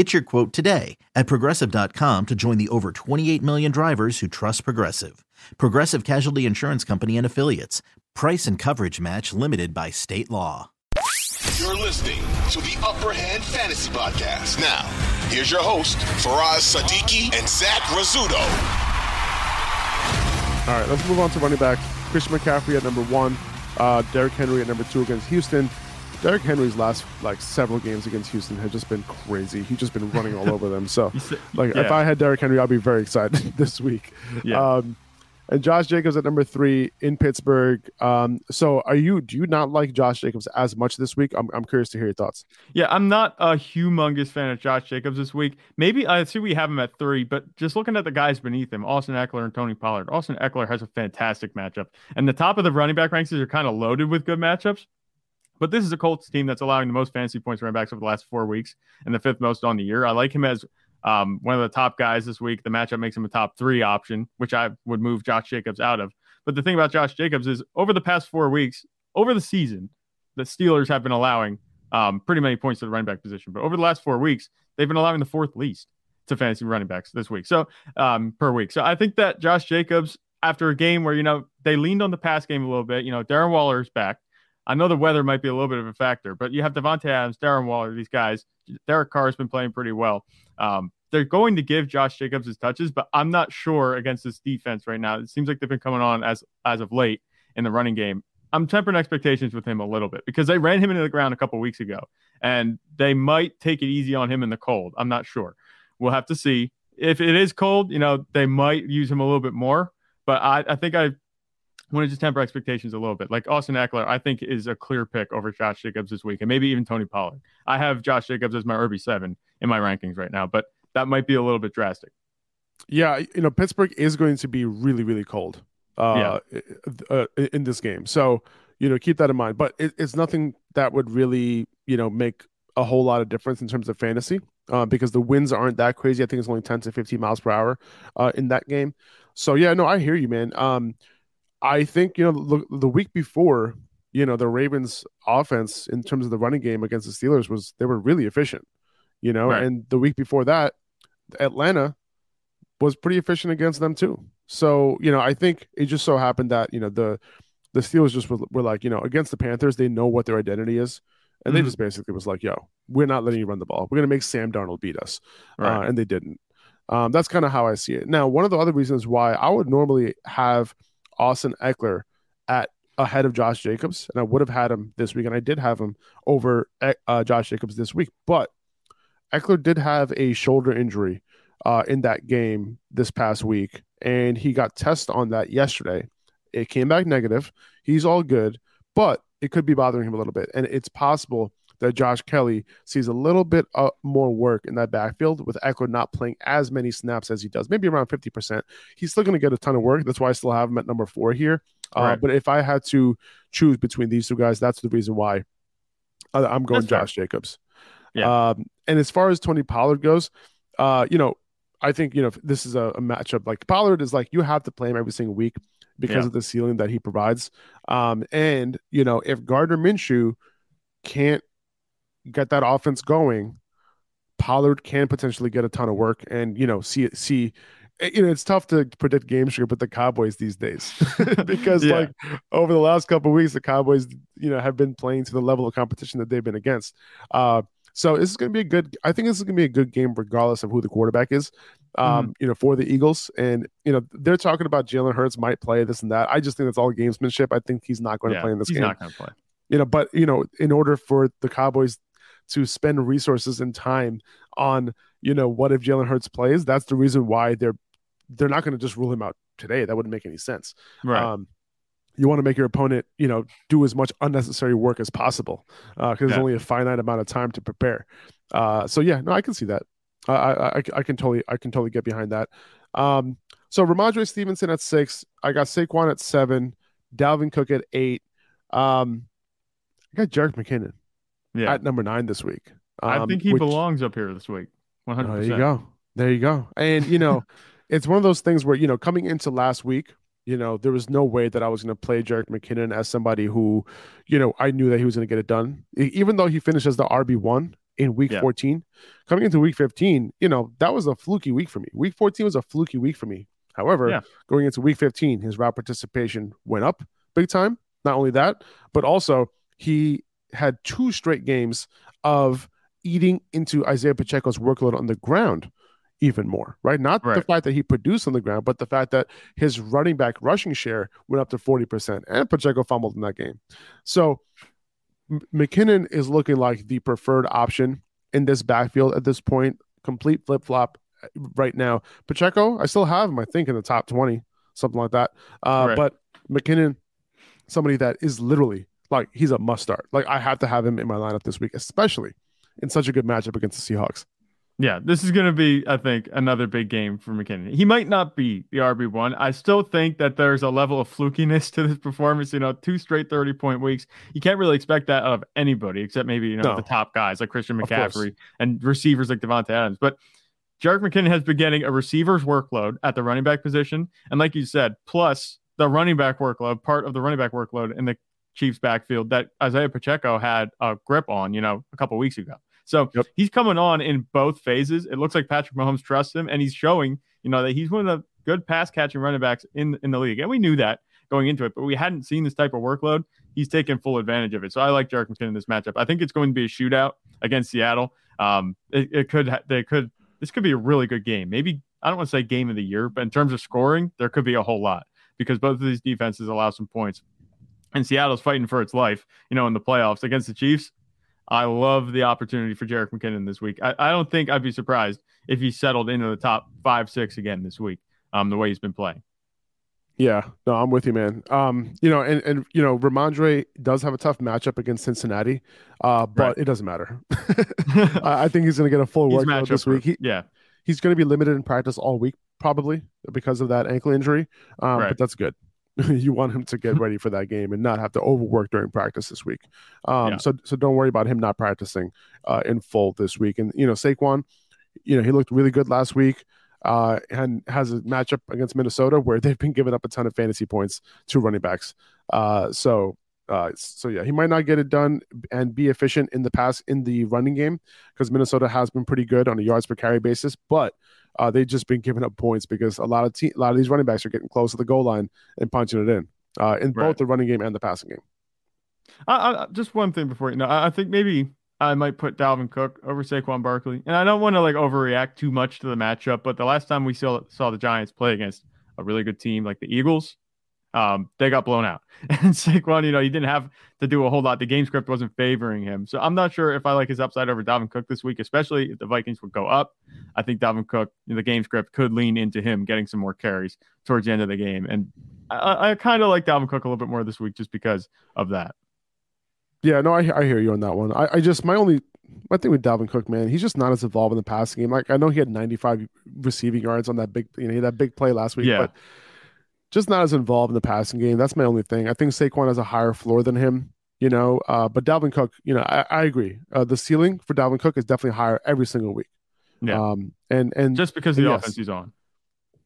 Get your quote today at progressive.com to join the over 28 million drivers who trust Progressive. Progressive Casualty Insurance Company and Affiliates. Price and coverage match limited by state law. You're listening to the Upper Hand Fantasy Podcast. Now, here's your host, Faraz Sadiki and Zach Rizzuto. All right, let's move on to running back. Christian McCaffrey at number one, uh, Derrick Henry at number two against Houston. Derrick Henry's last like several games against Houston have just been crazy. He's just been running all over them. So, like, yeah. if I had Derrick Henry, I'd be very excited this week. Yeah. Um, and Josh Jacobs at number three in Pittsburgh. Um, so, are you? Do you not like Josh Jacobs as much this week? I'm, I'm curious to hear your thoughts. Yeah, I'm not a humongous fan of Josh Jacobs this week. Maybe I see we have him at three, but just looking at the guys beneath him, Austin Ekeler and Tony Pollard. Austin Ekeler has a fantastic matchup, and the top of the running back ranks are kind of loaded with good matchups. But this is a Colts team that's allowing the most fantasy points running backs over the last four weeks and the fifth most on the year. I like him as um, one of the top guys this week. The matchup makes him a top three option, which I would move Josh Jacobs out of. But the thing about Josh Jacobs is over the past four weeks, over the season, the Steelers have been allowing um, pretty many points to the running back position. But over the last four weeks, they've been allowing the fourth least to fantasy running backs this week. So um, per week. So I think that Josh Jacobs, after a game where, you know, they leaned on the pass game a little bit, you know, Darren Waller is back. I know the weather might be a little bit of a factor, but you have Davante Adams, Darren Waller, these guys. Derek Carr has been playing pretty well. Um, they're going to give Josh Jacobs his touches, but I'm not sure against this defense right now. It seems like they've been coming on as as of late in the running game. I'm tempering expectations with him a little bit because they ran him into the ground a couple weeks ago, and they might take it easy on him in the cold. I'm not sure. We'll have to see. If it is cold, you know, they might use him a little bit more. But I, I think I want to just temper expectations a little bit. Like Austin Ekeler, I think is a clear pick over Josh Jacobs this week, and maybe even Tony Pollard. I have Josh Jacobs as my RB seven in my rankings right now, but that might be a little bit drastic. Yeah, you know, Pittsburgh is going to be really, really cold uh, uh, in this game. So, you know, keep that in mind. But it, it's nothing that would really, you know, make a whole lot of difference in terms of fantasy uh, because the winds aren't that crazy. I think it's only 10 to 15 miles per hour uh, in that game. So, yeah, no, I hear you, man. Um, I think, you know, the, the week before, you know, the Ravens offense in terms of the running game against the Steelers was they were really efficient, you know, Right. and the week before that, Atlanta was pretty efficient against them too. So, you know, I think it just so happened that, you know, the the Steelers just were, were like, you know, against the Panthers, they know what their identity is. And they Mhm. just basically was like, yo, we're not letting you run the ball. We're going to make Sam Darnold beat us. Uh, and they didn't. Um, that's kind of how I see it. Now, one of the other reasons why I would normally have Austin Ekeler at ahead of Josh Jacobs, and I would have had him this week, and I did have him over uh, Josh Jacobs this week, but Ekeler did have a shoulder injury uh, in that game this past week, and he got tested on that yesterday. It came back negative. He's all good, but it could be bothering him a little bit, and it's possible that Josh Kelley sees a little bit uh, more work in that backfield with Ekeler not playing as many snaps as he does, maybe around 50%. He's still going to get a ton of work. That's why I still have him at number four here. Uh, Right. But if I had to choose between these two guys, that's the reason why I'm going That's fair. Josh Jacobs. Yeah. Um, and as far as Tony Pollard goes, uh, you know, I think, you know, this is a, a matchup like Pollard is like you have to play him every single week because Yeah. of the ceiling that he provides. Um, and, you know, if Gardner Minshew can't get that offense going, Pollard can potentially get a ton of work and, you know, see see eh, you know, it's tough to predict game script with the Cowboys these days because Yeah. like over the last couple of weeks, the Cowboys, you know, have been playing to the level of competition that they've been against. Uh, so this is going to be a good. I think this is going to be a good game, regardless of who the quarterback is. Um, Mm-hmm. you know, for the Eagles, and you know they're talking about Jalen Hurts might play this and that. I just think that's all gamesmanship. I think he's not going to Yeah, play in this he's game. not going to play. you know, but you know, in order for the Cowboys to spend resources and time on, you know, what if Jalen Hurts plays? That's the reason why they're they're not going to just rule him out today. That wouldn't make any sense. Right. Um, you want to make your opponent, you know, do as much unnecessary work as possible because there's Yeah. only a finite amount of time to prepare. Uh, so yeah, no, I can see that. I, I, I, I can totally, I can totally get behind that. Um, so Rhamondre Stevenson at six. I got Saquon at seven. Dalvin Cook at eight. Um, I got Jerick McKinnon yeah. at number nine this week. I Um, think he which- belongs up here this week. 100%. Oh, there you go. There you go. And you know, it's one of those things where you know, coming into last week, you know, there was no way that I was going to play Jerick McKinnon as somebody who, you know, I knew that he was going to get it done, even though he finished as the RB one in week Yeah. 14. Coming into week 15, you know, that was a fluky week for me. Week 14 was a fluky week for me. However, Yeah. going into week 15, his route participation went up big time. Not only that, but also he had two straight games of eating into Isaiah Pacheco's workload on the ground even more, right? Not the fact that he produced on the ground, but the fact that his running back rushing share went up to 40%, and Pacheco fumbled in that game. So M- McKinnon is looking like the preferred option in this backfield at this point. Complete flip flop right now. Pacheco, I still have him, I think, in the top 20, something like that. Uh, Right. But McKinnon, somebody that is literally like he's a must start. Like I have to have him in my lineup this week, especially in such a good matchup against the Seahawks. Yeah, this is going to be, I think, another big game for McKinnon. He might not be the RB1. I still think that there's a level of flukiness to this performance. You know, two straight 30 point weeks. You can't really expect that of anybody except maybe, you know, No. the top guys like Christian McCaffrey and receivers like Davante Adams. But Jerick McKinnon has been getting a receiver's workload at the running back position. And like you said, plus the running back workload, part of the running back workload in the Chiefs backfield that Isaiah Pacheco had a grip on, you know, a couple weeks ago. So Yep. he's coming on in both phases. It looks like Patrick Mahomes trusts him, and he's showing, you know, that he's one of the good pass catching running backs in in the league. And we knew that going into it, but we hadn't seen this type of workload. He's taken full advantage of it. So I like Jerick McKinnon in this matchup. I think it's going to be a shootout against Seattle. Um, it, it could, ha- they could, this could be a really good game. Maybe I don't want to say game of the year, but in terms of scoring, there could be a whole lot because both of these defenses allow some points. And Seattle's fighting for its life, you know, in the playoffs against the Chiefs. I love the opportunity for Jerick McKinnon this week. I, I don't think I'd be surprised if he settled into the top five, six again this week. Um, the way he's been playing. Yeah, no, I'm with you, man. Um, you know, and and you know, Rhamondre does have a tough matchup against Cincinnati, uh, but Right. it doesn't matter. I I think he's going to get a full He's workload this week. He, yeah, he's going to be limited in practice all week, probably because of that ankle injury. Um, Right. But that's good. you want him to get ready for that game and not have to overwork during practice this week. Um, Yeah. So so don't worry about him not practicing uh, in full this week. And you know, Saquon, you know, he looked really good last week. Uh, and has a matchup against Minnesota where they've been giving up a ton of fantasy points to running backs. Uh, so uh, so yeah, he might not get it done and be efficient in the pass in the running game because Minnesota has been pretty good on a yards per carry basis, but uh, they've just been giving up points because a lot of te- a lot of these running backs are getting close to the goal line and punching it in uh, in Right. both the running game and the passing game. I, I, just one thing before you know, I I think maybe I might put Dalvin Cook over Saquon Barkley, and I don't want to like overreact too much to the matchup. But the last time we saw saw the Giants play against a really good team like the Eagles, um, they got blown out. And Saquon, you know, he didn't have to do a whole lot. The game script wasn't favoring him, so I'm not sure if I like his upside over Dalvin Cook this week, especially if the Vikings would go up. I think Dalvin Cook, the game script could lean into him getting some more carries towards the end of the game, and I, I kind of like Dalvin Cook a little bit more this week just because of that. Yeah, no, I, I hear you on that one. I, I just my only my thing with Dalvin Cook, man, he's just not as involved in the passing game. Like I know he had 95 receiving yards on that big, you know, he had that big play last week, Yeah. but just not as involved in the passing game. That's my only thing. I think Saquon has a higher floor than him, you know. Uh, but Dalvin Cook, you know, I, I agree. Uh, the ceiling for Dalvin Cook is definitely higher every single week. Yeah. Um, and and just because the Yes. offense he's on.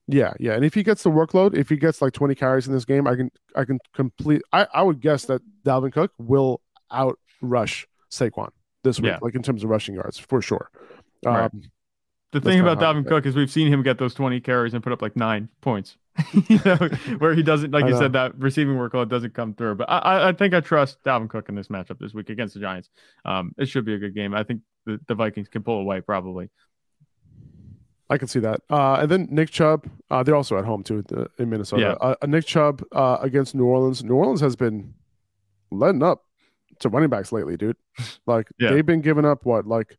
yeah, yeah. And if he gets the workload, if he gets like 20 carries in this game, I can I can complete I, I would guess that Dalvin Cook will out rush Saquon this week, Yeah. like in terms of rushing yards for sure. Right. Um, The thing about Dalvin. Cook is we've seen him get those 20 carries and put up like nine points. you know, where he doesn't, like I you know. said, that receiving workload doesn't come through. But I, I- think I trust Dalvin Cook in this matchup this week against the Giants. Um, it should be a good game. I think the, the Vikings can pull away probably. I can see that. Uh, and then Nick Chubb, uh, they're also at home too uh, in Minnesota. Yeah. Uh, Nick Chubb uh, against New Orleans. New Orleans has been letting up to running backs lately, dude. Like Yeah. they've been giving up what? Like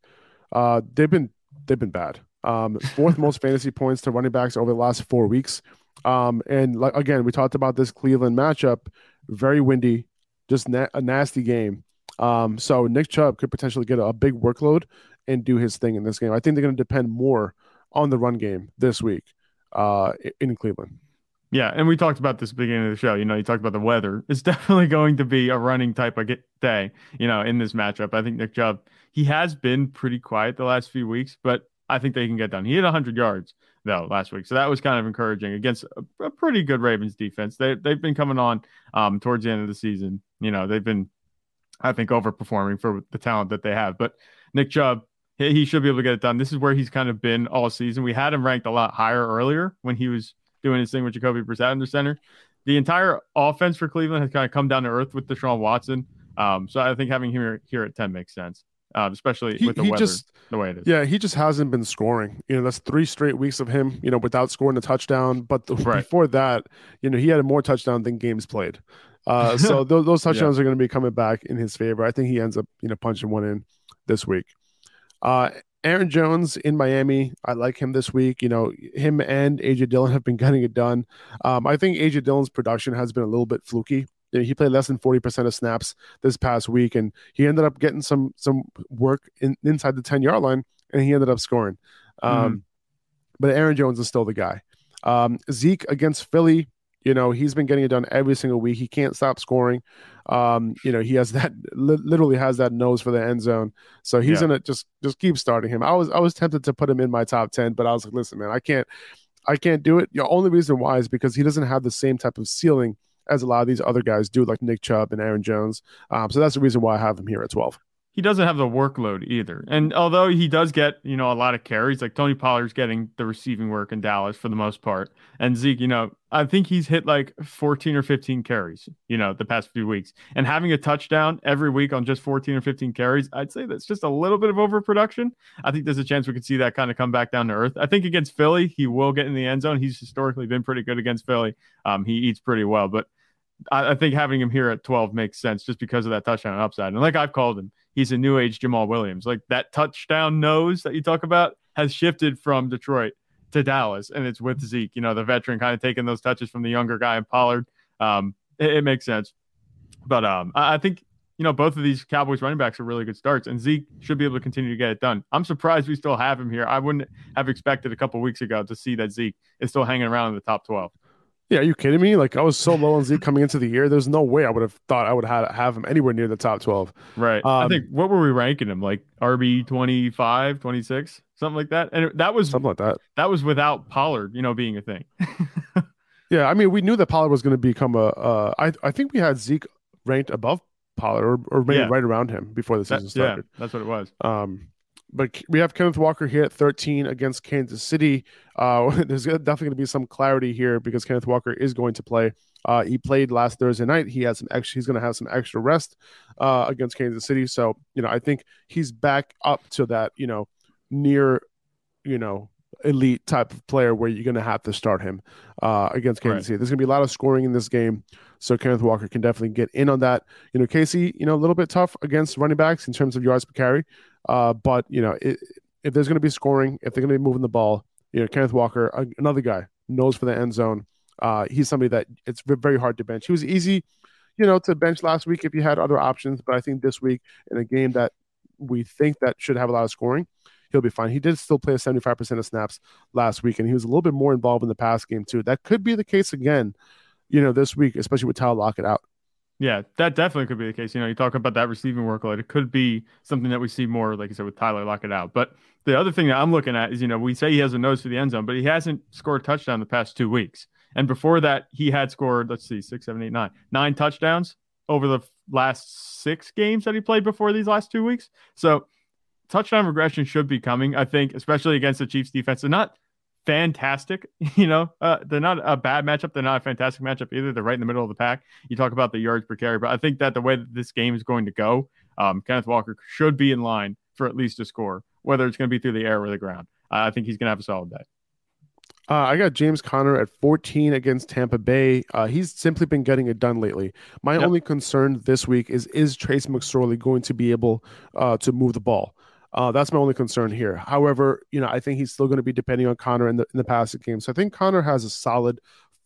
uh, they've been they've been bad. Um, fourth most fantasy points to running backs over the last four weeks. Um, and like again, we talked about this Cleveland matchup. Very windy, just na- a nasty game. Um, so Nick Chubb could potentially get a, a big workload and do his thing in this game. I think they're going to depend more on the run game this week uh, in Cleveland. Yeah, and we talked about this beginning of the show. You know, you talked about the weather. It's definitely going to be a running type of day. You know, in this matchup, I think Nick Chubb he has been pretty quiet the last few weeks, but I think they can get done. He hit 100 yards though last week, so that was kind of encouraging against a, a pretty good Ravens defense. They they've been coming on um, towards the end of the season. You know, they've been I think overperforming for the talent that they have. But Nick Chubb, he, he should be able to get it done. This is where he's kind of been all season. We had him ranked a lot higher earlier when he was doing his thing with Jacoby Brissett under center. The entire offense for Cleveland has kind of come down to earth with Deshaun Watson. Um, so I think having him here, here at 10 makes sense, uh, especially He, with the weather just the way it is. yeah he just hasn't been scoring. You know that's three straight weeks of him you know without scoring a touchdown. But the, Right. before that, you know he had more touchdown than games played. Uh, so those, those touchdowns are going to be coming back in his favor. I think he ends up you know punching one in this week. Uh, Aaron Jones in Miami, I like him this week. You know, him and AJ Dillon have been getting it done. Um, I think AJ Dillon's production has been a little bit fluky. You know, he played less than forty percent of snaps this past week, and he ended up getting some some work in, inside the ten yard line, and he ended up scoring. Um, But Aaron Jones is still the guy. Um, Zeke against Philly, you know, he's been getting it done every single week. He can't stop scoring. Um, you know, he has that li- literally has that nose for the end zone. So he's Yeah. gonna just just keep starting him. I was I was tempted to put him in my top ten, but I was like, listen, man, I can't I can't do it. The only reason why is because he doesn't have the same type of ceiling as a lot of these other guys do, like Nick Chubb and Aaron Jones. Um, so that's the reason why I have him here at twelve. he doesn't have the workload either. And although he does get, you know, a lot of carries, like Tony Pollard's getting the receiving work in Dallas for the most part. And Zeke, you know, I think he's hit like 14 or 15 carries, you know, the past few weeks. And having a touchdown every week on just 14 or 15 carries, I'd say that's just a little bit of overproduction. I think there's a chance we could see that kind of come back down to earth. I think against Philly, he will get in the end zone. He's historically been pretty good against Philly. Um, he eats pretty well, but I, I think having him here at 12 makes sense just because of that touchdown upside. And like I've called him, he's a new age Jamaal Williams. Like that touchdown nose that you talk about has shifted from Detroit to Dallas, and it's with Zeke, you know, the veteran kind of taking those touches from the younger guy in Pollard. Um, it, it makes sense. But um, I, I think, you know, both of these Cowboys running backs are really good starts, and Zeke should be able to continue to get it done. I'm surprised we still have him here. I wouldn't have expected a couple weeks ago to see that Zeke is still hanging around in the top 12. Yeah, are you kidding me? Like I was so low on Zeke coming into the year. There's no way I would have thought I would have have him anywhere near the top twelve. Right. I Um, think what were we ranking him? Like RB 25, 26, something like that. And that was Something like that. that was without Pollard, you know, being a thing. Yeah, I mean, we knew that Pollard was going to become a. Uh, I I think we had Zeke ranked above Pollard, or, or maybe Yeah. right around him before the That- season yeah, started. that's what it was. Um, but we have Kenneth Walker here at 13 against Kansas City. Uh, there's definitely going to be some clarity here because Kenneth Walker is going to play. Uh, he played last Thursday night. He had some extra. He's going to have some extra rest uh, against Kansas City. So you know, I think he's back up to that. You know, near, you know, elite type of player where you're going to have to start him uh, against Kansas Right. City. There's going to be a lot of scoring in this game. So Kenneth Walker can definitely get in on that. You know, Casey, you know, a little bit tough against running backs in terms of yards per carry. Uh, but you know, it, if there's going to be scoring, if they're going to be moving the ball, you know, Kenneth Walker, a- another guy, knows for the end zone. Uh, he's somebody that it's very hard to bench. He was easy, you know, to bench last week if you had other options. But I think this week in a game that we think that should have a lot of scoring, he'll be fine. He did still play 75% of snaps last week, and he was a little bit more involved in the pass game too. That could be the case again, you know, this week, especially with Tyler Lockett out. Yeah, that definitely could be the case. You know, you talk about that receiving workload. It could be something that we see more, like you said, with Tyler Lockett out. But the other thing that I'm looking at is, you know, we say he has a nose for the end zone, but he hasn't scored a touchdown the past two weeks. And before that, he had scored, let's see, six, seven, eight, nine, nine touchdowns over the last six games that he played before these last two weeks. So touchdown regression should be coming, I think, especially against the Chiefs defense. They're not fantastic, you know, uh, they're not a bad matchup. They're not a fantastic matchup either. They're right in the middle of the pack. You talk about the yards per carry, but I think that the way that this game is going to go, um, Kenneth Walker should be in line for at least a score, whether it's going to be through the air or the ground. I think he's going to have a solid day. Uh, I got James Conner at 14 against Tampa Bay. Uh, he's simply been getting it done lately. My yep. only concern this week is is Trace McSorley going to be able uh, to move the ball? Uh, that's my only concern here. However, you know, I think he's still going to be depending on Conner in the in the passing game. So I think Conner has a solid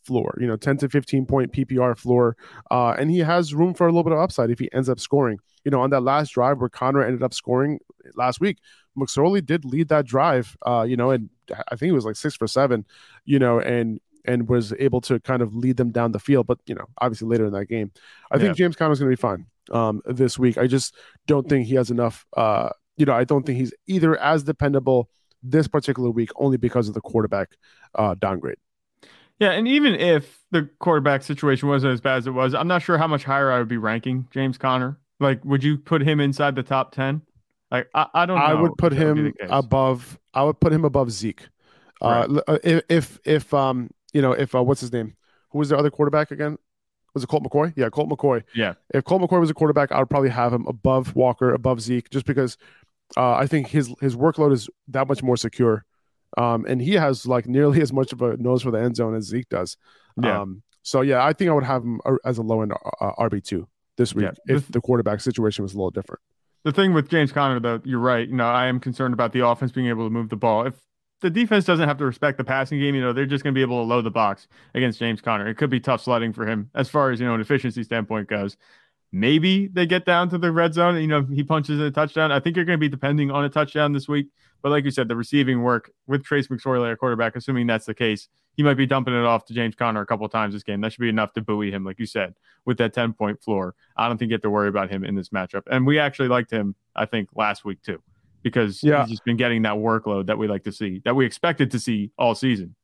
floor, you know, 10 to 15 point PPR floor. Uh, and he has room for a little bit of upside if he ends up scoring. You know, on that last drive where Conner ended up scoring last week, McSorley did lead that drive, uh, you know, and I think it was like six for seven, you know, and and was able to kind of lead them down the field. But you know, obviously later in that game, I yeah. think James Conner is going to be fine um, this week. I just don't think he has enough. Uh, you know, I don't think he's either as dependable this particular week only because of the quarterback uh, downgrade. Yeah, and even if the quarterback situation wasn't as bad as it was, I'm not sure how much higher I would be ranking James Conner. Like, would you put him inside the top ten? Like, I, I don't. I would put him above. I would put him above Zeke. Uh, right. Uh, if if um you know if uh, what's his name? Who was the other quarterback again? Was it Colt McCoy? Yeah, Colt McCoy. Yeah. If Colt McCoy was a quarterback, I would probably have him above Walker, above Zeke, just because uh, I think his his workload is that much more secure. Um, and he has like nearly as much of a nose for the end zone as Zeke does. Yeah. Um, so yeah, I think I would have him as a low end uh, RB two this week yeah. if the quarterback situation was a little different. The thing with James Conner, though, you're right. You know, I am concerned about the offense being able to move the ball. If the defense doesn't have to respect the passing game, you know, they're just going to be able to load the box against James Conner. It could be tough sledding for him as far as, you know, an efficiency standpoint goes. Maybe they get down to the red zone. You know, he punches a touchdown. I think you're going to be depending on a touchdown this week. But like you said, the receiving work with Trace McSorley, a quarterback, assuming that's the case, he might be dumping it off to James Conner a couple of times this game. That should be enough to buoy him, like you said, with that 10 point floor. I don't think you have to worry about him in this matchup. And we actually liked him, I think, last week too, because yeah. he's just been getting that workload that we like to see, that we expected to see all season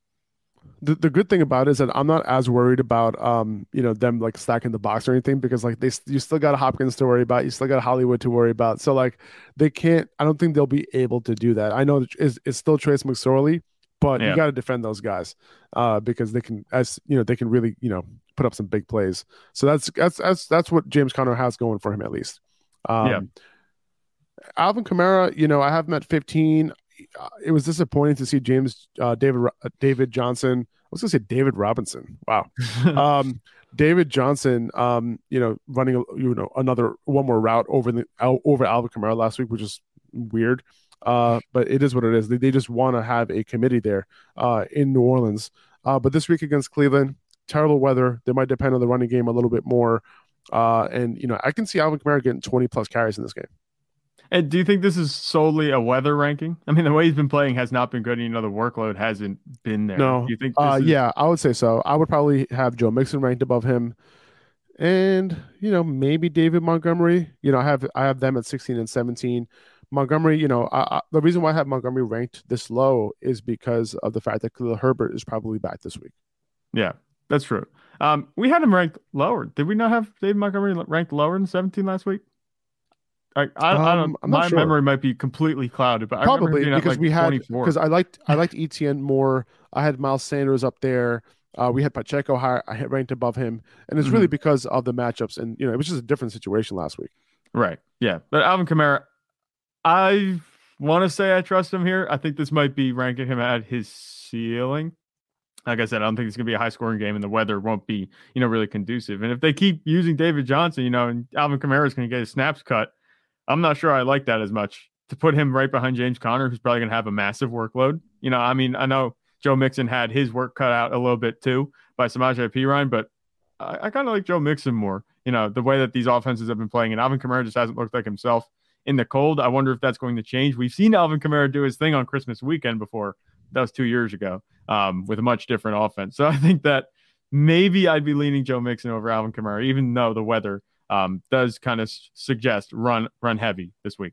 the, the good thing about it is that I'm not as worried about um you know them like stacking the box or anything because like they you still got Hopkins to worry about. You still got Hollywood to worry about. So like they can't I don't think they'll be able to do that. I know it's, it's still Trace McSorley but yeah. you got to defend those guys uh because they can as you know they can really you know put up some big plays. So that's that's that's that's what James Conner has going for him at least. Um, yeah Alvin Kamara you know I have him at 15 it was disappointing to see James uh, David uh, David Johnson. I was going to say David Robinson. Wow, um, David Johnson. Um, you know, running you know another one more route over the over Alvin Kamara last week, which is weird. Uh, but it is what it is. They, they just want to have a committee there uh, in New Orleans. Uh, but this week against Cleveland, terrible weather. They might depend on the running game a little bit more. Uh, and you know, I can see Alvin Kamara getting 20 plus carries in this game. And do you think this is solely a weather ranking? I mean, the way he's been playing has not been good. And you know, the workload hasn't been there. No, do you think? Uh, is... Yeah, I would say so. I would probably have Joe Mixon ranked above him, and you know, maybe David Montgomery. You know, I have I have them at sixteen and seventeen. Montgomery, you know, I, I, the reason why I have Montgomery ranked this low is because of the fact that Khalil Herbert is probably back this week. Yeah, that's true. Um, we had him ranked lower. Did we not have David Montgomery ranked lower than 17 last week? I, I, um, I don't. Um, my sure. memory might be completely clouded, but probably because like we had because I liked I liked Etienne more. I had Miles Sanders up there. Uh, we had Pacheco higher. I had ranked above him, and it's mm-hmm. really because of the matchups. And you know, it was just a different situation last week. Right. Yeah. But Alvin Kamara, I want to say I trust him here. I think this might be ranking him at his ceiling. Like I said, I don't think it's going to be a high scoring game, and the weather won't be, you know, really conducive. And if they keep using David Johnson, you know, and Alvin Kamara is going to get his snaps cut, I'm not sure I like that as much to put him right behind James Conner, who's probably going to have a massive workload. You know, I mean, I know Joe Mixon had his work cut out a little bit too by Samaje Perine, but I, I kind of like Joe Mixon more. You know, the way that these offenses have been playing, and Alvin Kamara just hasn't looked like himself in the cold. I wonder if that's going to change. We've seen Alvin Kamara do his thing on Christmas weekend before. That was two years ago um, with a much different offense. So I think that maybe I'd be leaning Joe Mixon over Alvin Kamara, even though the weather um, does kind of suggest run run heavy this week.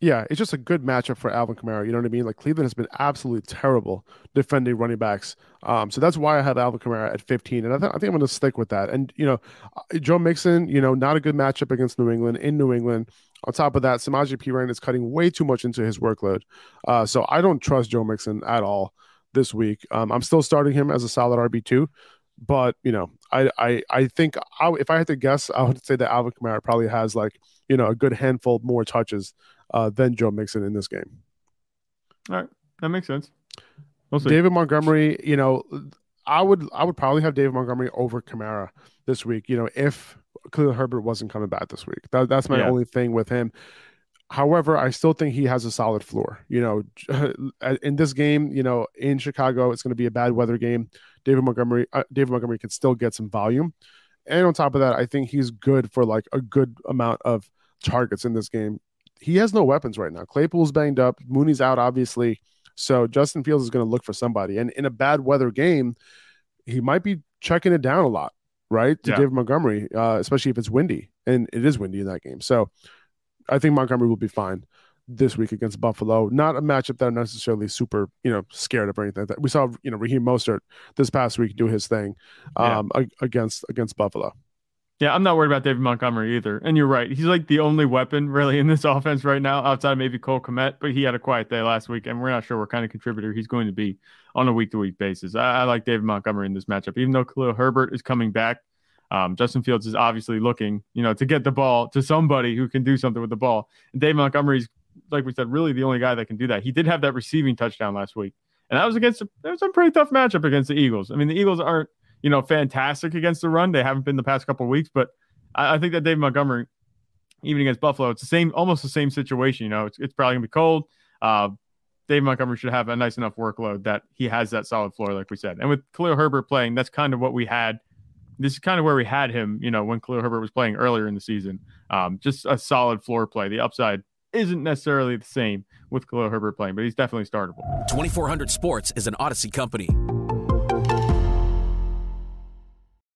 Yeah, it's just a good matchup for Alvin Kamara. You know what I mean? Like Cleveland has been absolutely terrible defending running backs. Um, so that's why I have Alvin Kamara at 15, and I, th- I think I'm going to stick with that. And you know, uh, Joe Mixon, you know, not a good matchup against New England in New England. On top of that, Samaje Perine is cutting way too much into his workload. Uh, so I don't trust Joe Mixon at all this week. Um, I'm still starting him as a solid RB two, but you know, I I I think I, if I had to guess, I would say that Alvin Kamara probably has like you know a good handful more touches uh, than Joe Mixon in this game. All right, that makes sense. We'll David Montgomery, you know, I would I would probably have David Montgomery over Kamara this week. You know, if Khalil Herbert wasn't coming back this week, that, that's my yeah. only thing with him. However, I still think he has a solid floor. You know, in this game, you know, in Chicago, it's going to be a bad weather game. David Montgomery, uh, David Montgomery can still get some volume, and on top of that, I think he's good for like a good amount of targets in this game. He has no weapons right now. Claypool's banged up. Mooney's out, obviously. So Justin Fields is going to look for somebody. And in a bad weather game, he might be checking it down a lot, right? To yeah. David Montgomery, uh, especially if it's windy. And it is windy in that game. So I think Montgomery will be fine this week against Buffalo. Not a matchup that I'm necessarily super, you know, scared of or anything like that. We saw, you know, Raheem Mostert this past week do his thing um, yeah. against against Buffalo. Yeah, I'm not worried about David Montgomery either. And you're right. He's like the only weapon really in this offense right now, outside of maybe Cole Kmet, but he had a quiet day last week, and we're not sure what kind of contributor he's going to be on a week to week basis. I, I, like David Montgomery in this matchup, even though Khalil Herbert is coming back. Um, Justin Fields is obviously looking, you know, to get the ball to somebody who can do something with the ball. And David Montgomery's, like we said, really the only guy that can do that. He did have that receiving touchdown last week, and that was against that was a pretty tough matchup against the Eagles. I mean, the Eagles aren't, you know, fantastic against the run. They haven't been the past couple weeks, but I, I think that Dave Montgomery, even against Buffalo, it's the same, almost the same situation. You know, it's, it's probably gonna be cold. Uh, Dave Montgomery should have a nice enough workload that he has that solid floor, like we said. And with Khalil Herbert playing, that's kind of what we had. This is kind of where we had him, you know, when Khalil Herbert was playing earlier in the season. Um, just a solid floor play. The upside isn't necessarily the same with Khalil Herbert playing, but he's definitely startable. 2400 Sports is an Odyssey company.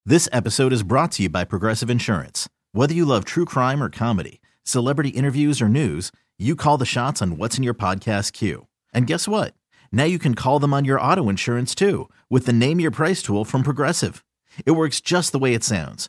This episode is brought to you by Progressive Insurance. Whether you love true crime or comedy, celebrity interviews or news, you call the shots on what's in your podcast queue. And guess what? Now you can call them on your auto insurance too with the Name Your Price tool from Progressive. It works just the way it sounds.